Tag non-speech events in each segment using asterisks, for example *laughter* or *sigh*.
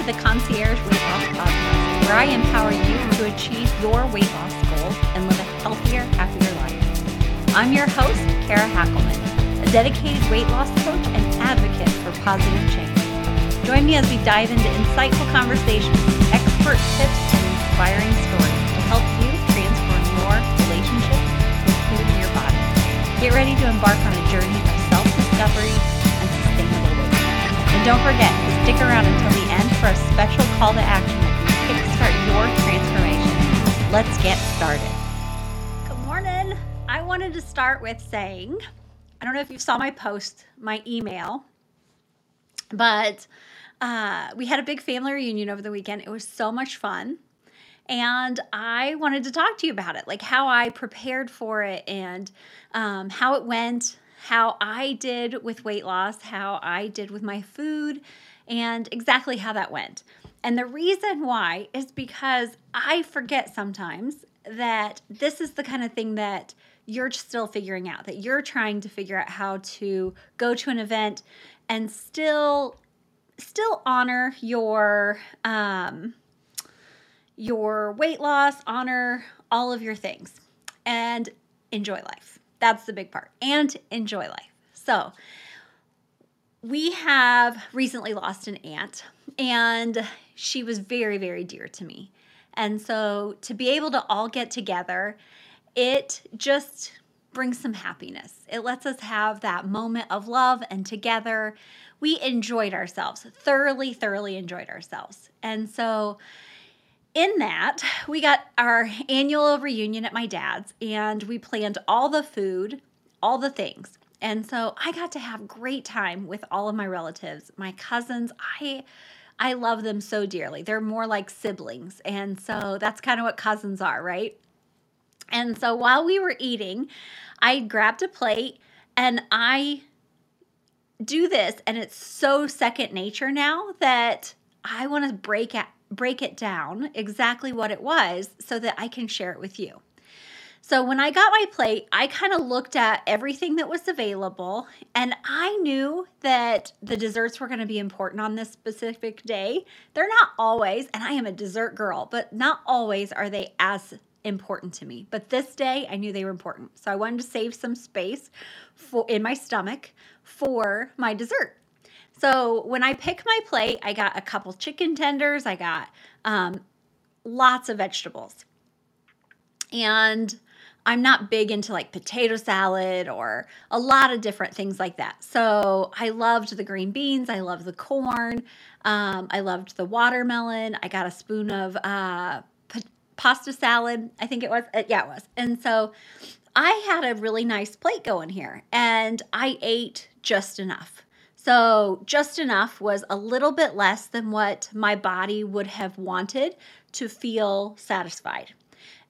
to the Concierge Weight Loss Podcast, where I empower you to achieve your weight loss goals and live a healthier, happier life. I'm your host, Kara Hackelman, a dedicated weight loss coach and advocate for positive change. Join me as we dive into insightful conversations, expert tips, and inspiring stories to help you transform your relationship with food your body. Get ready to embark on a journey of self-discovery and sustainable weight. And don't forget, Stick around until the end for a special call to action that can kickstart your transformation. Let's get started. Good morning. I wanted to start with saying I don't know if you saw my post, my email, but uh, we had a big family reunion over the weekend. It was so much fun. And I wanted to talk to you about it, like how I prepared for it and um, how it went, how I did with weight loss, how I did with my food, and exactly how that went. And the reason why is because I forget sometimes that this is the kind of thing that you're still figuring out, that you're trying to figure out how to go to an event and still still honor your um, your weight loss, honor all of your things, and enjoy life. That's the big part. And enjoy life. So, we have recently lost an aunt, and she was very, very dear to me. And so to be able to all get together, it just brings some happiness. It lets us have that moment of love and together. We enjoyed ourselves, thoroughly, thoroughly enjoyed ourselves. And so, in that, we got our annual reunion at my dad's and we planned all the food, all the things. And so I got to have great time with all of my relatives, my cousins. I I love them so dearly. They're more like siblings. And so that's kind of what cousins are, right? And so while we were eating, I grabbed a plate and I do this and it's so second nature now that I want to break it break it down exactly what it was so that I can share it with you. So when I got my plate, I kind of looked at everything that was available and I knew that the desserts were going to be important on this specific day. They're not always, and I am a dessert girl, but not always are they as important to me. But this day I knew they were important. So I wanted to save some space for in my stomach for my dessert. So when I pick my plate, I got a couple chicken tenders, I got um, lots of vegetables. And I'm not big into like potato salad or a lot of different things like that. So I loved the green beans. I loved the corn. Um, I loved the watermelon. I got a spoon of uh, p- pasta salad. I think it was. Uh, yeah, it was. And so I had a really nice plate going here and I ate just enough. So, just enough was a little bit less than what my body would have wanted to feel satisfied.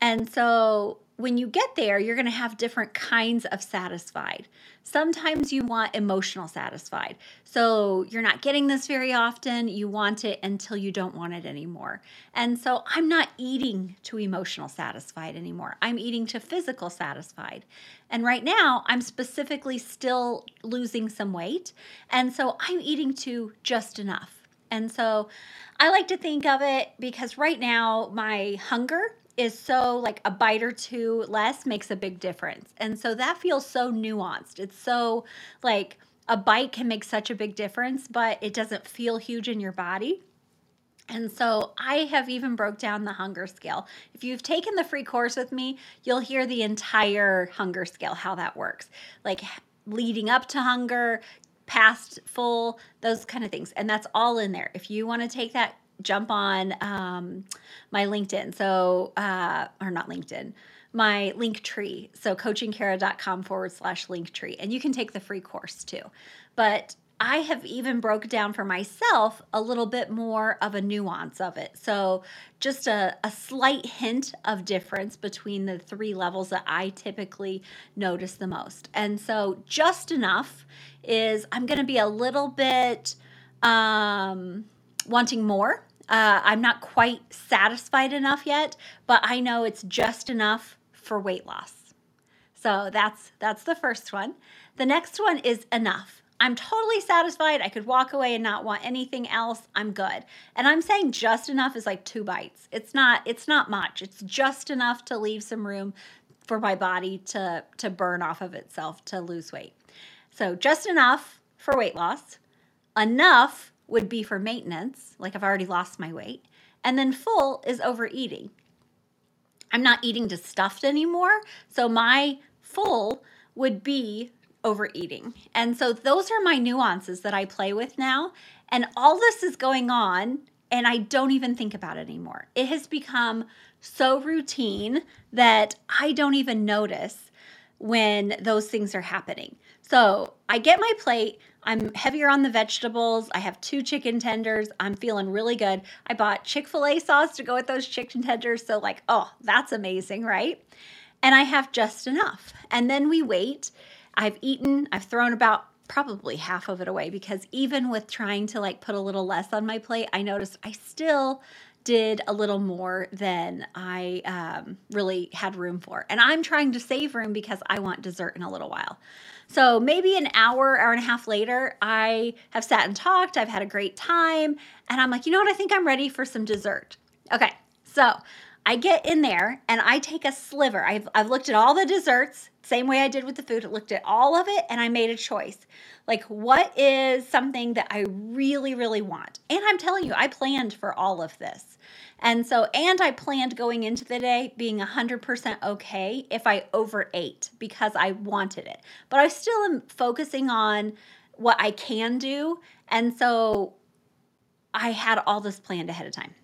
And so, when you get there, you're going to have different kinds of satisfied. Sometimes you want emotional satisfied. So you're not getting this very often. You want it until you don't want it anymore. And so I'm not eating to emotional satisfied anymore. I'm eating to physical satisfied. And right now, I'm specifically still losing some weight. And so I'm eating to just enough. And so I like to think of it because right now, my hunger is so like a bite or two less makes a big difference. And so that feels so nuanced. It's so like a bite can make such a big difference, but it doesn't feel huge in your body. And so I have even broke down the hunger scale. If you've taken the free course with me, you'll hear the entire hunger scale, how that works. Like leading up to hunger, past full, those kind of things. And that's all in there. If you want to take that jump on um, my LinkedIn. So, uh, or not LinkedIn, my link tree. So, coachingkara.com forward slash link tree. And you can take the free course too. But I have even broke down for myself a little bit more of a nuance of it. So, just a, a slight hint of difference between the three levels that I typically notice the most. And so, just enough is I'm going to be a little bit um, wanting more uh, I'm not quite satisfied enough yet, but I know it's just enough for weight loss. So that's that's the first one. The next one is enough. I'm totally satisfied. I could walk away and not want anything else. I'm good. And I'm saying just enough is like two bites. It's not it's not much. It's just enough to leave some room for my body to to burn off of itself to lose weight. So just enough for weight loss. Enough would be for maintenance, like I've already lost my weight. And then full is overeating. I'm not eating just stuffed anymore. So my full would be overeating. And so those are my nuances that I play with now. And all this is going on, and I don't even think about it anymore. It has become so routine that I don't even notice when those things are happening. So I get my plate. I'm heavier on the vegetables. I have two chicken tenders. I'm feeling really good. I bought Chick fil A sauce to go with those chicken tenders. So, like, oh, that's amazing, right? And I have just enough. And then we wait. I've eaten, I've thrown about probably half of it away because even with trying to like put a little less on my plate, I noticed I still did a little more than I um, really had room for. And I'm trying to save room because I want dessert in a little while. So maybe an hour, hour and a half later, I have sat and talked. I've had a great time. And I'm like, you know what? I think I'm ready for some dessert. Okay. So I get in there and I take a sliver. I've, I've looked at all the desserts, same way I did with the food, I looked at all of it, and I made a choice. Like, what is something that I really, really want? And I'm telling you, I planned for all of this. And so, and I planned going into the day being 100% okay if I overate because I wanted it. But I still am focusing on what I can do. And so I had all this planned ahead of time.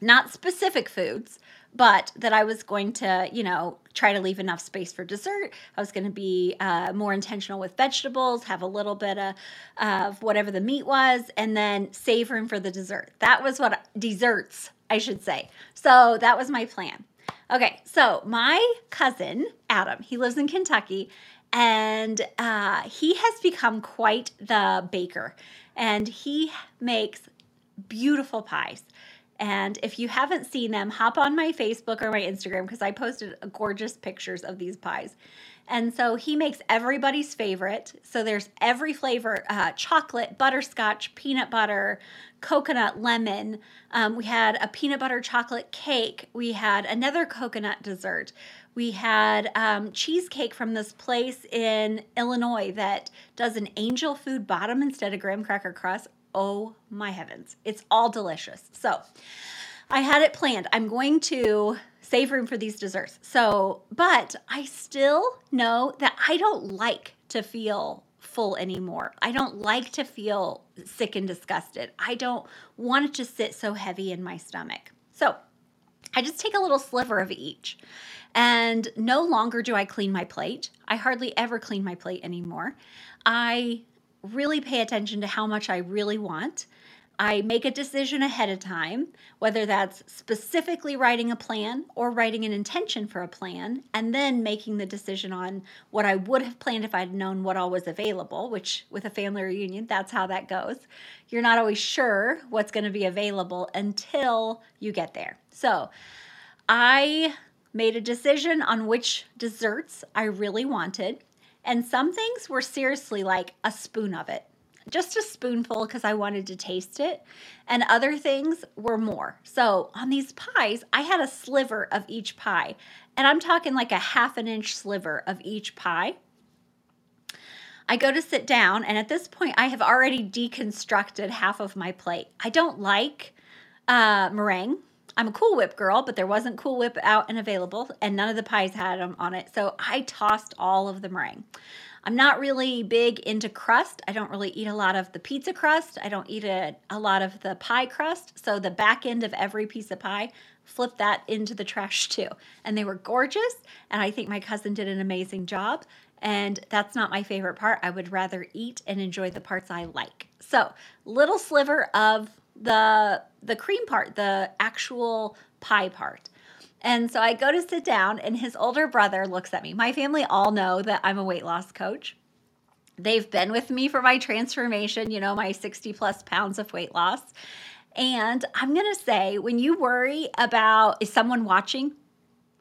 Not specific foods, but that I was going to, you know, try to leave enough space for dessert. I was going to be uh, more intentional with vegetables, have a little bit of, of whatever the meat was, and then save room for the dessert. That was what desserts, I should say. So that was my plan. Okay, so my cousin, Adam, he lives in Kentucky, and uh, he has become quite the baker, and he makes beautiful pies. And if you haven't seen them, hop on my Facebook or my Instagram because I posted gorgeous pictures of these pies. And so he makes everybody's favorite. So there's every flavor uh, chocolate, butterscotch, peanut butter, coconut, lemon. Um, we had a peanut butter chocolate cake. We had another coconut dessert. We had um, cheesecake from this place in Illinois that does an angel food bottom instead of graham cracker crust oh my heavens, it's all delicious. So I had it planned. I'm going to save room for these desserts. So, but I still know that I don't like to feel full anymore. I don't like to feel sick and disgusted. I don't want it to sit so heavy in my stomach. So I just take a little sliver of each. And no longer do I clean my plate. I hardly ever clean my plate anymore. I really pay attention to how much I really want. I make a decision ahead of time, whether that's specifically writing a plan or writing an intention for a plan, and then making the decision on what I would have planned if I'd known what all was available, which with a family reunion, that's how that goes. You're not always sure what's going to be available until you get there. So I made a decision on which desserts I really wanted. And some things were seriously like a spoon of it, just a spoonful because I wanted to taste it. And other things were more. So on these pies, I had a sliver of each pie. And I'm talking like a half an inch sliver of each pie. I go to sit down, and at this point, I have already deconstructed half of my plate. I don't like uh, meringue. I'm a Cool Whip girl, but there wasn't Cool Whip out and available, and none of the pies had them on it. So I tossed all of the meringue. I'm not really big into crust. I don't really eat a lot of the pizza crust. I don't eat a, a lot of the pie crust. So the back end of every piece of pie, flip that into the trash *laughs* too. And they were gorgeous. And I think my cousin did an amazing job. And that's not my favorite part. I would rather eat and enjoy the parts I like. So, little sliver of the the cream part, the actual pie part. And so I go to sit down, and his older brother looks at me. My family all know that I'm a weight loss coach. They've been with me for my transformation, you know, my 60 plus pounds of weight loss. And I'm going to say, when you worry about is someone watching,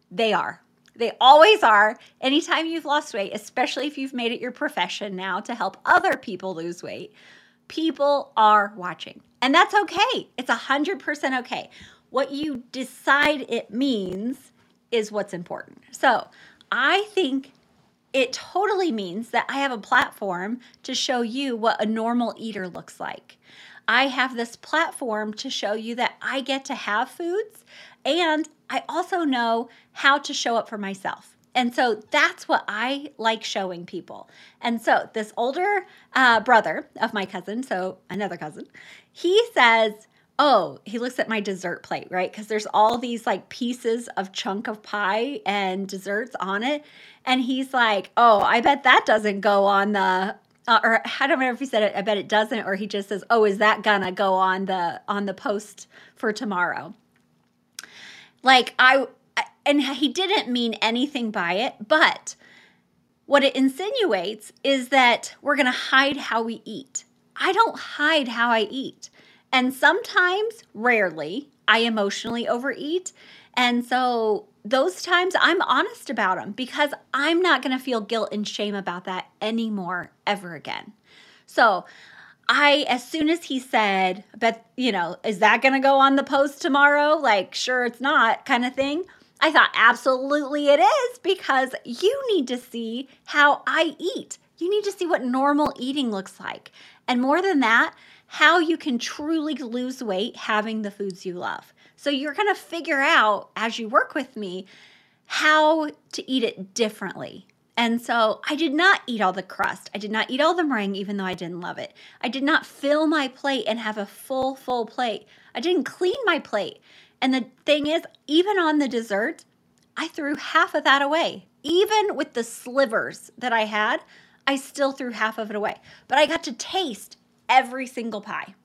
they are. They always are. Anytime you've lost weight, especially if you've made it your profession now to help other people lose weight, people are watching. And that's okay. It's 100% okay. What you decide it means is what's important. So I think it totally means that I have a platform to show you what a normal eater looks like. I have this platform to show you that I get to have foods and I also know how to show up for myself. And so that's what I like showing people. And so this older uh, brother of my cousin, so another cousin, he says, Oh, he looks at my dessert plate, right? Because there's all these like pieces of chunk of pie and desserts on it. And he's like, Oh, I bet that doesn't go on the uh, or I don't remember if he said it. I bet it doesn't, or he just says, "Oh, is that gonna go on the on the post for tomorrow?" Like I, and he didn't mean anything by it, but what it insinuates is that we're gonna hide how we eat. I don't hide how I eat, and sometimes, rarely, I emotionally overeat, and so those times I'm honest about them because I'm not going to feel guilt and shame about that anymore ever again. So, I, as soon as he said, but you know, is that going to go on the post tomorrow? Like, sure, it's not kind of thing. I thought, absolutely it is because you need to see how I eat. You need to see what normal eating looks like. And more than that, how you can truly lose weight having the foods you love. So you're going to figure out as you work with me how to eat it differently. And so I did not eat all the crust. I did not eat all the meringue, even though I didn't love it. I did not fill my plate and have a full, full plate. I didn't clean my plate. And the thing is, even on the dessert, I threw half of that away. Even with the slivers that I had, I still threw half of it away. But I got to taste every single pie.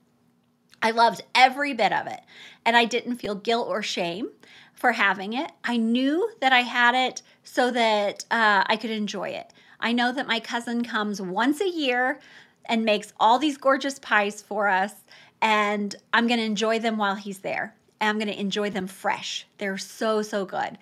I loved every bit of it. And I didn't feel guilt or shame for having it. I knew that I had it so that uh, I could enjoy it. I know that my cousin comes once a year and makes all these gorgeous pies for us, and I'm going to enjoy them while he's there. And I'm going to enjoy them fresh. They're so, so good.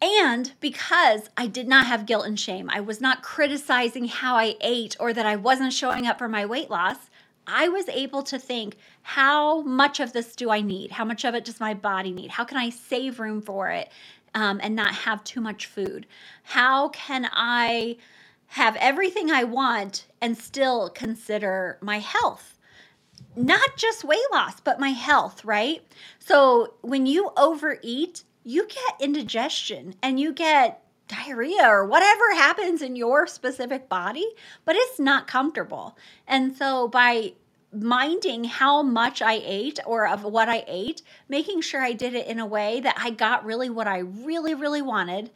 And because I did not have guilt and shame, I was not criticizing how I ate or that I wasn't showing up for my weight loss. I was able to think, how much of this do I need? How much of it does my body need? How can I save room for it um, and not have too much food? How can I have everything I want and still consider my health? Not just weight loss, but my health, right? So when you overeat, you get indigestion and you get diarrhea or whatever happens in your specific body, but it's not comfortable. And so by minding how much I ate or of what I ate, making sure I did it in a way that I got really what I really, really wanted,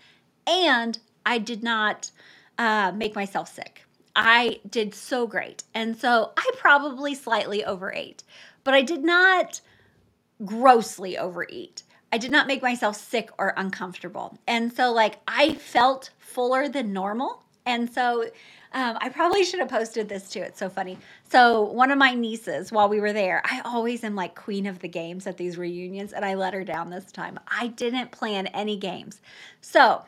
and I did not uh, make myself sick. I did so great. And so I probably slightly overate, but I did not grossly overeat. I did not make myself sick or uncomfortable. And so, like, I felt fuller than normal. And so, um, I probably should have posted this too. It's so funny. So, one of my nieces, while we were there, I always am like queen of the games at these reunions, and I let her down this time. I didn't plan any games. So,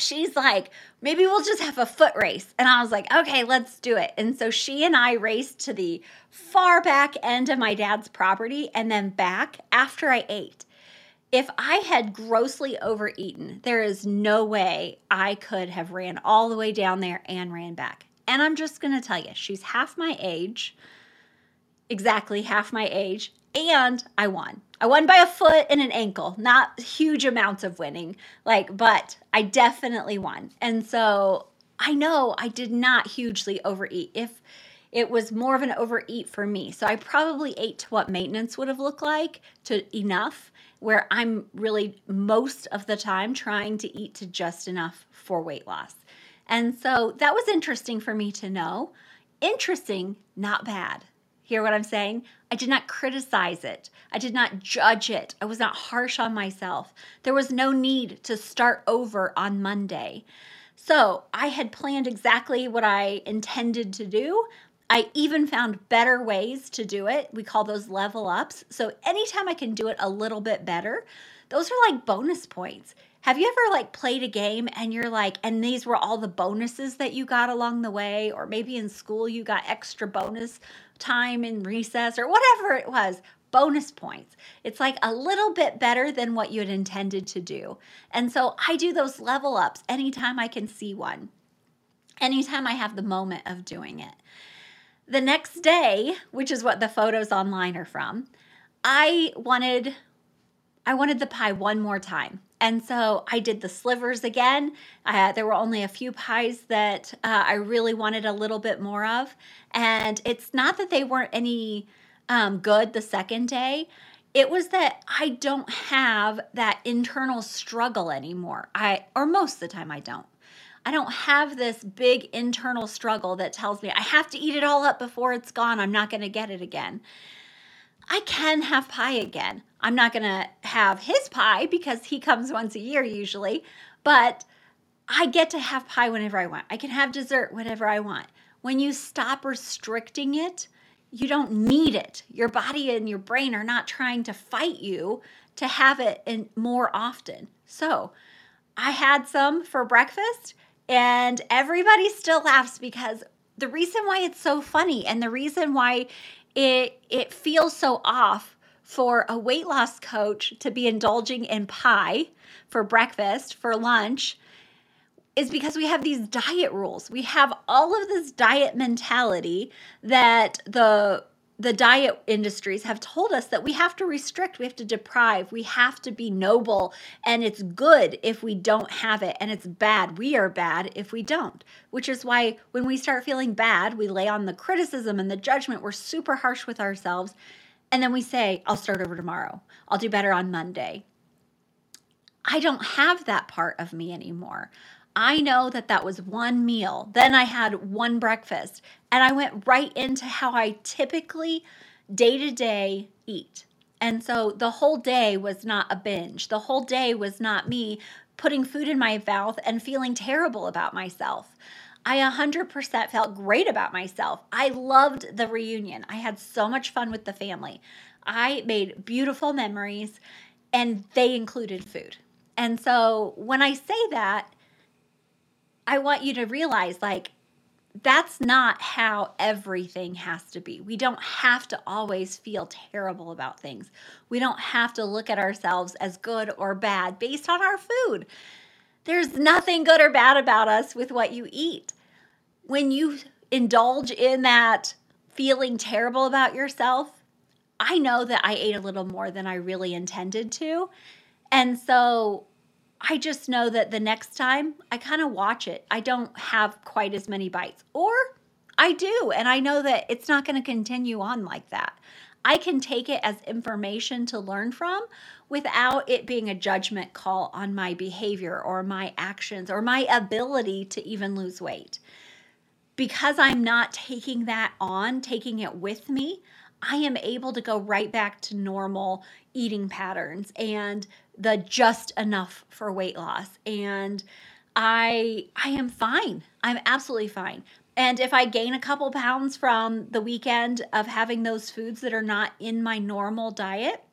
she's like, maybe we'll just have a foot race. And I was like, okay, let's do it. And so she and I raced to the far back end of my dad's property and then back after I ate if I had grossly overeaten, there is no way I could have ran all the way down there and ran back. And I'm just going to tell you, she's half my age, exactly half my age, and I won. I won by a foot and an ankle, not huge amounts of winning, like, but I definitely won. And so I know I did not hugely overeat. If it was more of an overeat for me. So I probably ate to what maintenance would have looked like to enough where I'm really most of the time trying to eat to just enough for weight loss. And so that was interesting for me to know. Interesting, not bad. Hear what I'm saying? I did not criticize it. I did not judge it. I was not harsh on myself. There was no need to start over on Monday. So I had planned exactly what I intended to do, I even found better ways to do it. We call those level ups. So anytime I can do it a little bit better, those are like bonus points. Have you ever like played a game and you're like, and these were all the bonuses that you got along the way, or maybe in school you got extra bonus time in recess or whatever it was, bonus points. It's like a little bit better than what you had intended to do. And so I do those level ups anytime I can see one, anytime I have the moment of doing it. The next day, which is what the photos online are from, I wanted I wanted the pie one more time. And so I did the slivers again. Uh, there were only a few pies that uh, I really wanted a little bit more of. And it's not that they weren't any um, good the second day. It was that I don't have that internal struggle anymore. I or most of the time I don't. I don't have this big internal struggle that tells me I have to eat it all up before it's gone. I'm not going to get it again. I can have pie again. I'm not going to have his pie because he comes once a year usually, but I get to have pie whenever I want. I can have dessert whenever I want. When you stop restricting it, you don't need it. Your body and your brain are not trying to fight you to have it in more often. So, I had some for breakfast and everybody still laughs because the reason why it's so funny and the reason why it it feels so off for a weight loss coach to be indulging in pie for breakfast, for lunch, is because we have these diet rules. We have all of this diet mentality that the the diet industries have told us that we have to restrict, we have to deprive, we have to be noble, and it's good if we don't have it, and it's bad. We are bad if we don't, which is why when we start feeling bad, we lay on the criticism and the judgment. We're super harsh with ourselves. And then we say, I'll start over tomorrow. I'll do better on Monday. I don't have that part of me anymore. I know that that was one meal. Then I had one breakfast, and I went right into how I typically day to day eat. And so the whole day was not a binge. The whole day was not me putting food in my mouth and feeling terrible about myself. I 100% felt great about myself. I loved the reunion. I had so much fun with the family. I made beautiful memories, and they included food. And so when I say that, I want you to realize like, that's not how everything has to be. We don't have to always feel terrible about things. We don't have to look at ourselves as good or bad based on our food. There's nothing good or bad about us with what you eat. When you indulge in that feeling terrible about yourself, I know that I ate a little more than I really intended to. And so I just know that the next time I kind of watch it, I don't have quite as many bites, or I do. And I know that it's not going to continue on like that. I can take it as information to learn from without it being a judgment call on my behavior or my actions or my ability to even lose weight. Because I'm not taking that on, taking it with me, I am able to go right back to normal eating patterns and the just enough for weight loss and I I am fine. I'm absolutely fine. And if I gain a couple pounds from the weekend of having those foods that are not in my normal diet,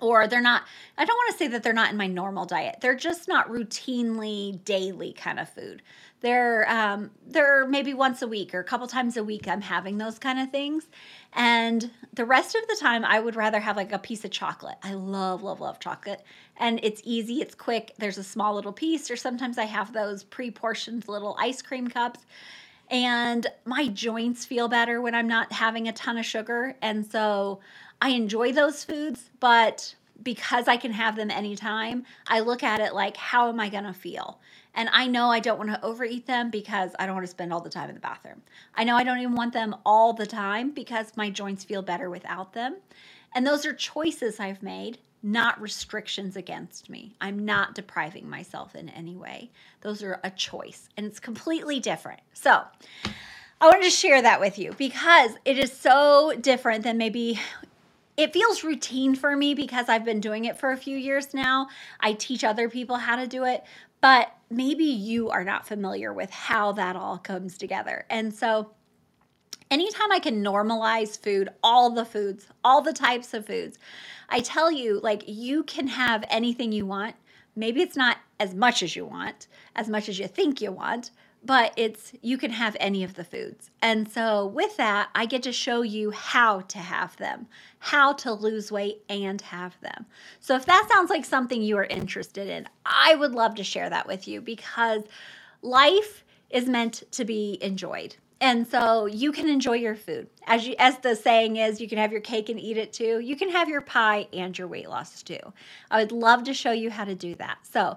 or they're not, I don't want to say that they're not in my normal diet. They're just not routinely daily kind of food. They're um, they're maybe once a week or a couple times a week. I'm having those kind of things, and the rest of the time, I would rather have like a piece of chocolate. I love, love, love chocolate. And it's easy, it's quick. There's a small little piece, or sometimes I have those pre portioned little ice cream cups. And my joints feel better when I'm not having a ton of sugar. And so I enjoy those foods, but because I can have them anytime, I look at it like, how am I going to feel? And I know I don't want to overeat them because I don't want to spend all the time in the bathroom. I know I don't even want them all the time because my joints feel better without them. And those are choices I've made, not restrictions against me. I'm not depriving myself in any way. Those are a choice and it's completely different. So, I wanted to share that with you because it is so different than maybe it feels routine for me because I've been doing it for a few years now. I teach other people how to do it, but maybe you are not familiar with how that all comes together. And so, anytime I can normalize food, all the foods, all the types of foods, I tell you, like, you can have anything you want. Maybe it's not as much as you want, as much as you think you want, but it's you can have any of the foods. And so with that, I get to show you how to have them, how to lose weight and have them. So if that sounds like something you are interested in, I would love to share that with you because life is meant to be enjoyed. And so you can enjoy your food. As you as the saying is, you can have your cake and eat it too. You can have your pie and your weight loss too. I would love to show you how to do that. So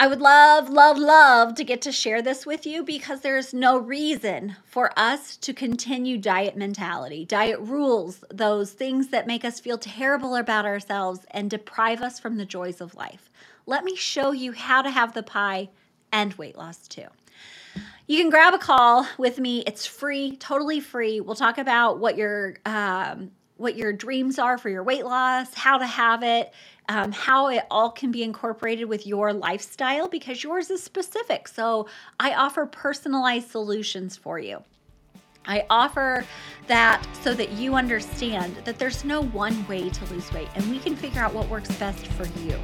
I would love, love, love to get to share this with you because there's no reason for us to continue diet mentality, diet rules, those things that make us feel terrible about ourselves and deprive us from the joys of life. Let me show you how to have the pie and weight loss too. You can grab a call with me. It's free, totally free. We'll talk about what your um, what your dreams are for your weight loss, how to have it, um, how it all can be incorporated with your lifestyle because yours is specific. So I offer personalized solutions for you. I offer that so that you understand that there's no one way to lose weight and we can figure out what works best for you.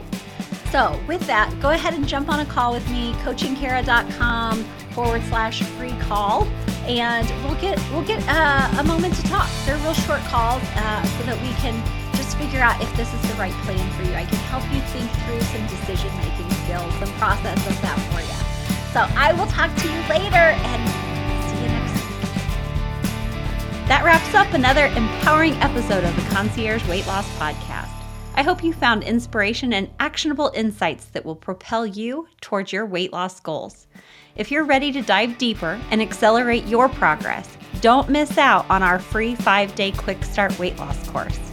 So, with that, go ahead and jump on a call with me, coachingkara.com forward slash free call, and we'll get we'll get uh, a moment to talk. They're real short calls uh, so that we can figure out if this is the right plan for you. I can help you think through some decision making skills, some process of that for you. So, I will talk to you later and see you next week. That wraps up another empowering episode of the Concierge Weight Loss Podcast. I hope you found inspiration and actionable insights that will propel you towards your weight loss goals. If you're ready to dive deeper and accelerate your progress, don't miss out on our free five day quick start weight loss course.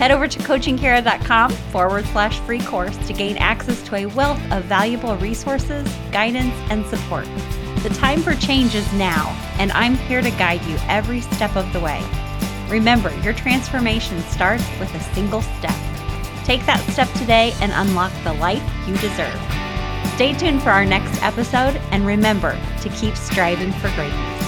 Head over to coachingkara.com forward slash free course to gain access to a wealth of valuable resources, guidance, and support. The time for change is now, and I'm here to guide you every step of the way. Remember, your transformation starts with a single step. Take that step today and unlock the life you deserve. Stay tuned for our next episode and remember to keep striving for greatness.